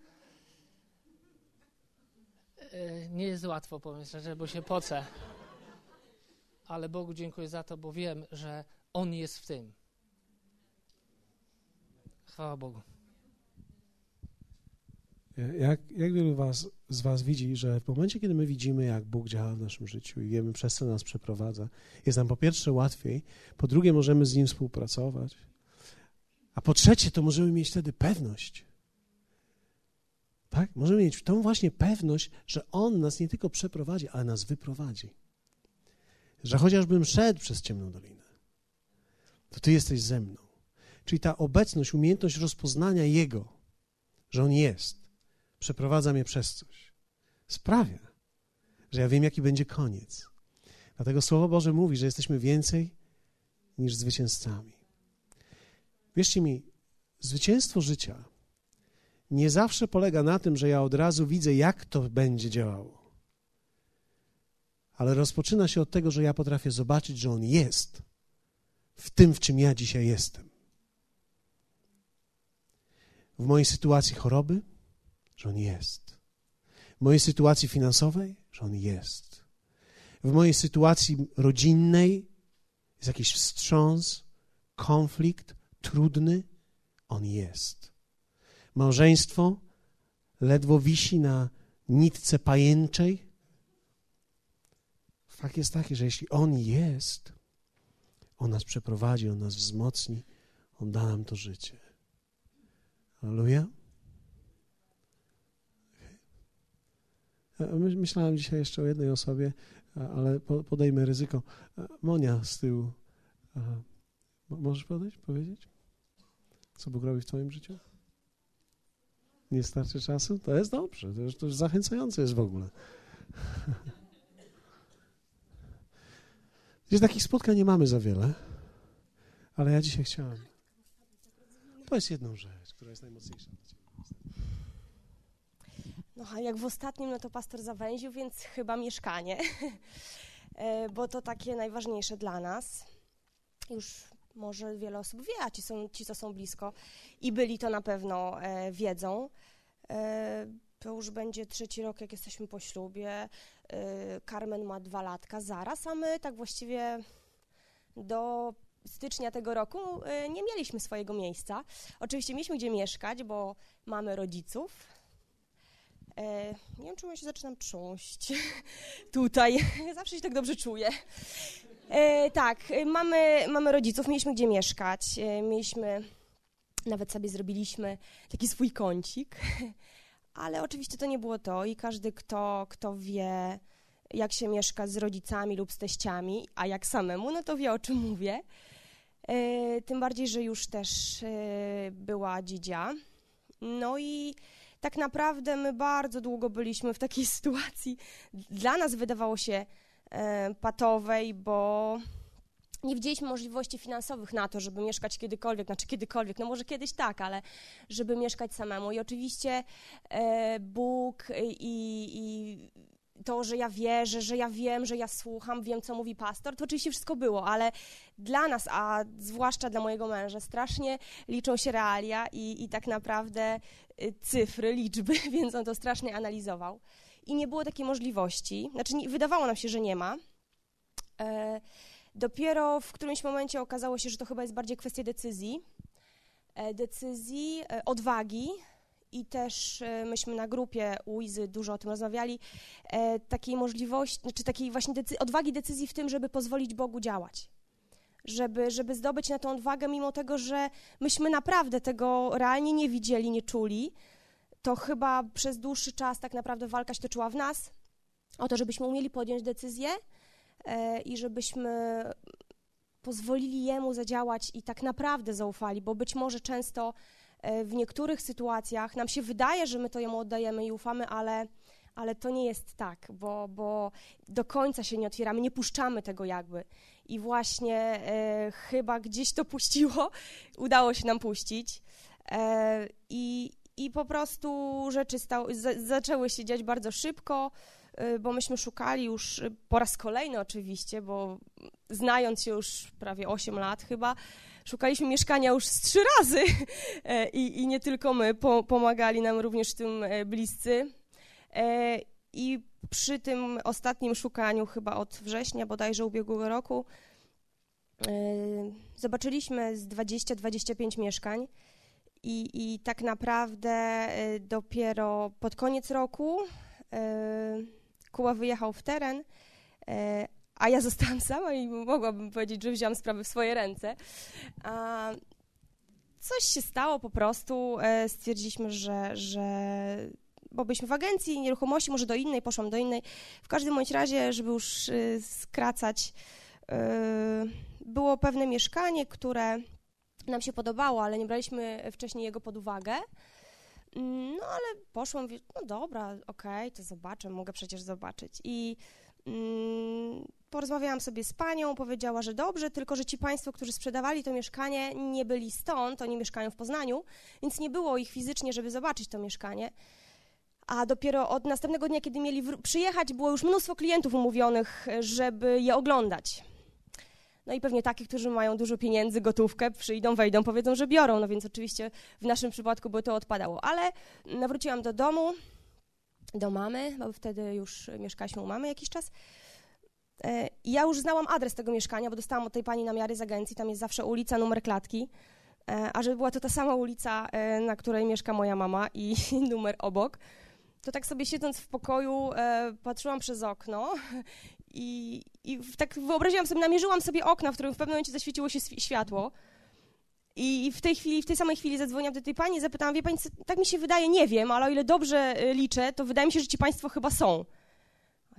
S5: Y, nie jest łatwo, powiem szczerze, bo się pocę. Ale Bogu dziękuję za to, bo wiem, że On jest w tym. Chwała Bogu.
S1: Jak, jak wielu was, z Was widzi, że w momencie, kiedy my widzimy, jak Bóg działa w naszym życiu i wiemy, przez co nas przeprowadza, jest nam po pierwsze łatwiej, po drugie możemy z Nim współpracować, a po trzecie to możemy mieć wtedy pewność. Tak? Możemy mieć tą właśnie pewność, że On nas nie tylko przeprowadzi, ale nas wyprowadzi. Że chociażbym szedł przez ciemną dolinę, to Ty jesteś ze mną. Czyli ta obecność, umiejętność rozpoznania Jego, że On jest, przeprowadza mnie przez coś. Sprawia, że ja wiem, jaki będzie koniec. Dlatego Słowo Boże mówi, że jesteśmy więcej niż zwycięzcami. Wierzcie mi, zwycięstwo życia nie zawsze polega na tym, że ja od razu widzę, jak to będzie działało. Ale rozpoczyna się od tego, że ja potrafię zobaczyć, że On jest w tym, w czym ja dzisiaj jestem. W mojej sytuacji choroby, że On jest. W mojej sytuacji finansowej, że On jest. W mojej sytuacji rodzinnej jest jakiś wstrząs, konflikt trudny, On jest. Małżeństwo ledwo wisi na nitce pajęczej. Fakt jest taki, że jeśli On jest, On nas przeprowadzi, On nas wzmocni, On da nam to życie. Aleluja. Myślałem dzisiaj jeszcze o jednej osobie, ale podejmę ryzyko. Monia z tyłu. Możesz podejść, powiedzieć? Co Bóg robi w Twoim życiu? Nie starczy czasu? To jest dobrze, to już, to już zachęcające jest w ogóle. Gdzie takich spotkań nie mamy za wiele, ale ja dzisiaj chciałem. Powiedz jedną rzecz, która jest najmocniejsza.
S6: No a jak w ostatnim, no to pastor zawęził, więc chyba mieszkanie, e, bo to takie najważniejsze dla nas. Już może wiele osób wie, a ci, są, ci co są blisko i byli, to na pewno e, wiedzą. E, to już będzie trzeci rok, jak jesteśmy po ślubie. E, Carmen ma dwa latka zaraz, a my tak właściwie do stycznia tego roku e, nie mieliśmy swojego miejsca. Oczywiście mieliśmy gdzie mieszkać, bo mamy rodziców. E, nie wiem, czemu ja się zaczynam trząść tutaj. Zawsze się tak dobrze czuję. E, tak, mamy, mamy rodziców, mieliśmy gdzie mieszkać, e, mieliśmy, nawet sobie zrobiliśmy taki swój kącik, ale oczywiście to nie było to i każdy, kto, kto wie, jak się mieszka z rodzicami lub z teściami, a jak samemu, no to wie, o czym mówię. E, tym bardziej, że już też e, była dzidzia. No i tak naprawdę my bardzo długo byliśmy w takiej sytuacji. Dla nas wydawało się e, patowej, bo nie widzieliśmy możliwości finansowych na to, żeby mieszkać kiedykolwiek, znaczy kiedykolwiek, no może kiedyś tak, ale żeby mieszkać samemu. I oczywiście e, Bóg i, i to, że ja wierzę, że ja wiem, że ja słucham, wiem, co mówi pastor, to oczywiście wszystko było, ale dla nas, a zwłaszcza dla mojego męża, strasznie liczą się realia i, i tak naprawdę cyfry, liczby, więc on to strasznie analizował. I nie było takiej możliwości, znaczy nie, wydawało nam się, że nie ma. E, dopiero w którymś momencie okazało się, że to chyba jest bardziej kwestia decyzji, e, decyzji, e, odwagi, i też e, myśmy na grupie Uizy dużo o tym rozmawiali, e, takiej możliwości, znaczy takiej właśnie decy odwagi decyzji w tym, żeby pozwolić Bogu działać. Żeby, żeby zdobyć na tą odwagę, mimo tego, że myśmy naprawdę tego realnie nie widzieli, nie czuli, to chyba przez dłuższy czas tak naprawdę walka się toczyła w nas o to, żebyśmy umieli podjąć decyzję e, i żebyśmy pozwolili Jemu zadziałać i tak naprawdę zaufali, bo być może często E, w niektórych sytuacjach nam się wydaje, że my to jemu oddajemy i ufamy, ale, ale to nie jest tak, bo, bo do końca się nie otwieramy, nie puszczamy tego jakby. I właśnie e, chyba gdzieś to puściło, udało się nam puścić. E, i, I po prostu rzeczy zaczęły się dziać bardzo szybko, e, bo myśmy szukali już po raz kolejny oczywiście, bo znając się już prawie 8 lat chyba, szukaliśmy mieszkania już z trzy razy e, i, i nie tylko my, po, pomagali nam również tym e, bliscy. E, I przy tym ostatnim szukaniu, chyba od września bodajże ubiegłego roku, zobaczyliśmy z 20-25 mieszkań. I, I tak naprawdę dopiero pod koniec roku Kuba wyjechał w teren, a ja zostałam sama i mogłabym powiedzieć, że wziąłam sprawę w swoje ręce. A coś się stało po prostu, e, stwierdziliśmy, że, że bo byliśmy w agencji nieruchomości, może do innej, poszłam do innej. W każdym bądź razie, żeby już e, skracać, e, było pewne mieszkanie, które nam się podobało, ale nie braliśmy wcześniej jego pod uwagę. No ale poszłam, no dobra, okej, okay, to zobaczę, mogę przecież zobaczyć. I mm, porozmawiałam sobie z panią, powiedziała, że dobrze, tylko że ci państwo, którzy sprzedawali to mieszkanie, nie byli stąd, oni mieszkają w Poznaniu, więc nie było ich fizycznie, żeby zobaczyć to mieszkanie. A dopiero od następnego dnia, kiedy mieli przyjechać, było już mnóstwo klientów umówionych, żeby je oglądać. No i pewnie takich, którzy mają dużo pieniędzy, gotówkę, przyjdą, wejdą, powiedzą, że biorą. No więc oczywiście w naszym przypadku by to odpadało. Ale nawróciłam do domu, do mamy, bo wtedy już mieszkaliśmy u mamy jakiś czas. E, ja już znałam adres tego mieszkania, bo dostałam od tej pani namiary z agencji, tam jest zawsze ulica, numer klatki. E, a żeby była to ta sama ulica, e, na której mieszka moja mama i numer obok, to tak sobie siedząc w pokoju patrzyłam przez okno i, i tak wyobraziłam sobie, namierzyłam sobie okna, w którym w pewnym momencie zaświeciło się światło. I w tej chwili, w tej samej chwili zadzwoniłam do tej pani i zapytałam, wie pani, tak mi się wydaje, nie wiem, ale o ile dobrze liczę, to wydaje mi się, że ci państwo chyba są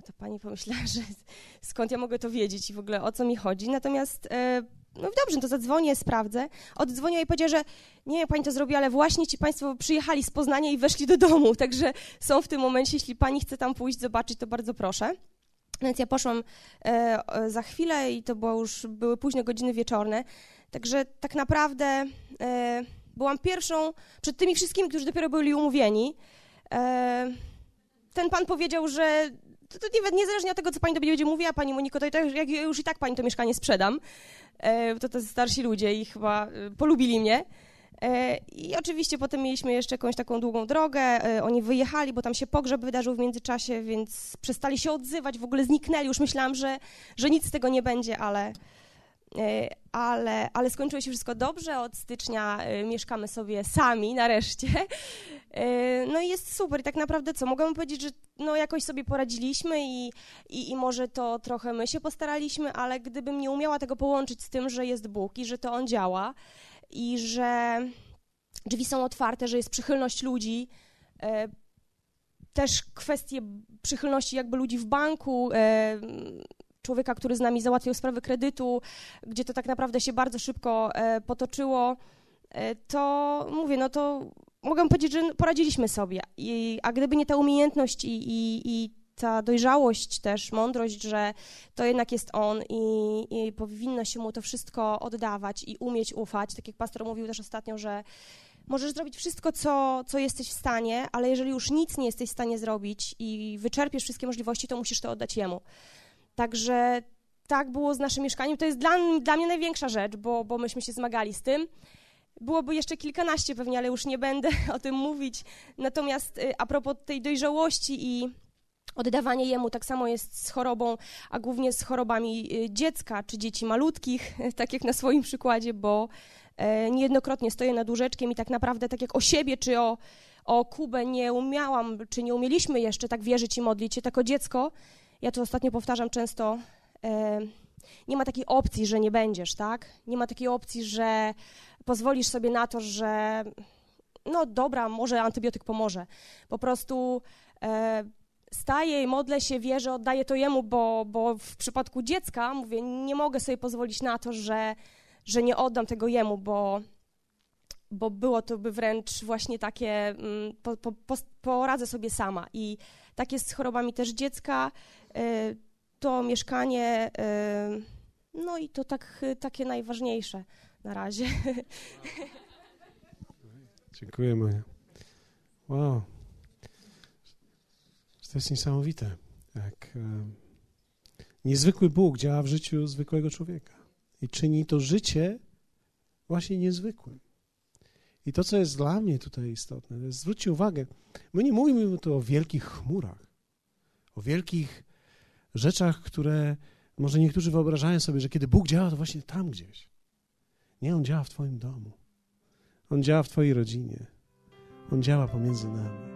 S6: to pani pomyślała, że skąd ja mogę to wiedzieć i w ogóle o co mi chodzi. Natomiast, e, no dobrze, no to zadzwonię, sprawdzę. Oddzwoniła i powiedziała, że nie, pani to zrobi, ale właśnie ci państwo przyjechali z Poznania i weszli do domu, także są w tym momencie, jeśli pani chce tam pójść, zobaczyć, to bardzo proszę. Więc ja poszłam e, za chwilę i to było już, były późne godziny wieczorne, także tak naprawdę e, byłam pierwszą, przed tymi wszystkimi, którzy dopiero byli umówieni, e, ten pan powiedział, że to, to nie, niezależnie od tego, co pani do mnie będzie mówiła, pani Moniko, to, to jak już i tak pani to mieszkanie sprzedam, e, to to starsi ludzie i chyba e, polubili mnie. E, I oczywiście potem mieliśmy jeszcze jakąś taką długą drogę. Oni wyjechali, bo tam się pogrzeb wydarzył w międzyczasie, więc przestali się odzywać, w ogóle zniknęli. Już myślałam, że, że nic z tego nie będzie, ale, ale, ale skończyło się wszystko dobrze. Od stycznia mieszkamy sobie sami nareszcie. E, no i jest super. I tak naprawdę co? Mogę powiedzieć, że no jakoś sobie poradziliśmy i, i, i może to trochę my się postaraliśmy, ale gdybym nie umiała tego połączyć z tym, że jest Bóg i że to On działa i że drzwi są otwarte, że jest przychylność ludzi, e, też kwestie przychylności jakby ludzi w banku, e, człowieka, który z nami załatwiał sprawy kredytu, gdzie to tak naprawdę się bardzo szybko potoczyło, to mówię, no to mogę powiedzieć, że poradziliśmy sobie. I, a gdyby nie ta umiejętność i, i, i ta dojrzałość też, mądrość, że to jednak jest on i, i powinno się mu to wszystko oddawać i umieć ufać. Tak jak pastor mówił też ostatnio, że możesz zrobić wszystko, co, co jesteś w stanie, ale jeżeli już nic nie jesteś w stanie zrobić i wyczerpiesz wszystkie możliwości, to musisz to oddać jemu. Także tak było z naszym mieszkaniem. To jest dla, dla mnie największa rzecz, bo, bo myśmy się zmagali z tym. Byłoby jeszcze kilkanaście pewnie, ale już nie będę o tym mówić. Natomiast y, a propos tej dojrzałości i oddawanie jemu, tak samo jest z chorobą, a głównie z chorobami y, dziecka czy dzieci malutkich, tak jak na swoim przykładzie, bo e, niejednokrotnie stoję nad łóżeczkiem i tak naprawdę tak jak o siebie czy o, o Kubę nie umiałam, czy nie umieliśmy jeszcze tak wierzyć i modlić się, tak o dziecko, ja to ostatnio powtarzam często, e, nie ma takiej opcji, że nie będziesz, tak? Nie ma takiej opcji, że pozwolisz sobie na to, że no dobra, może antybiotyk pomoże. Po prostu e, staję i modlę się, wierzę, oddaję to jemu, bo, bo w przypadku dziecka, mówię, nie mogę sobie pozwolić na to, że, że nie oddam tego jemu, bo, bo było to by wręcz właśnie takie, mm, po, po, po, poradzę sobie sama. I tak jest z chorobami też dziecka. E, to mieszkanie, e, no i to tak, takie najważniejsze na razie.
S1: Dziękuję, Maja. Wow. To jest niesamowite, jak e, niezwykły Bóg działa w życiu zwykłego człowieka i czyni to życie właśnie niezwykłym. I to, co jest dla mnie tutaj istotne, to jest, zwróćcie uwagę, my nie mówimy tu o wielkich chmurach, o wielkich rzeczach, które może niektórzy wyobrażają sobie, że kiedy Bóg działa, to właśnie tam gdzieś. Nie, On działa w Twoim domu. On działa w Twojej rodzinie. On działa pomiędzy nami.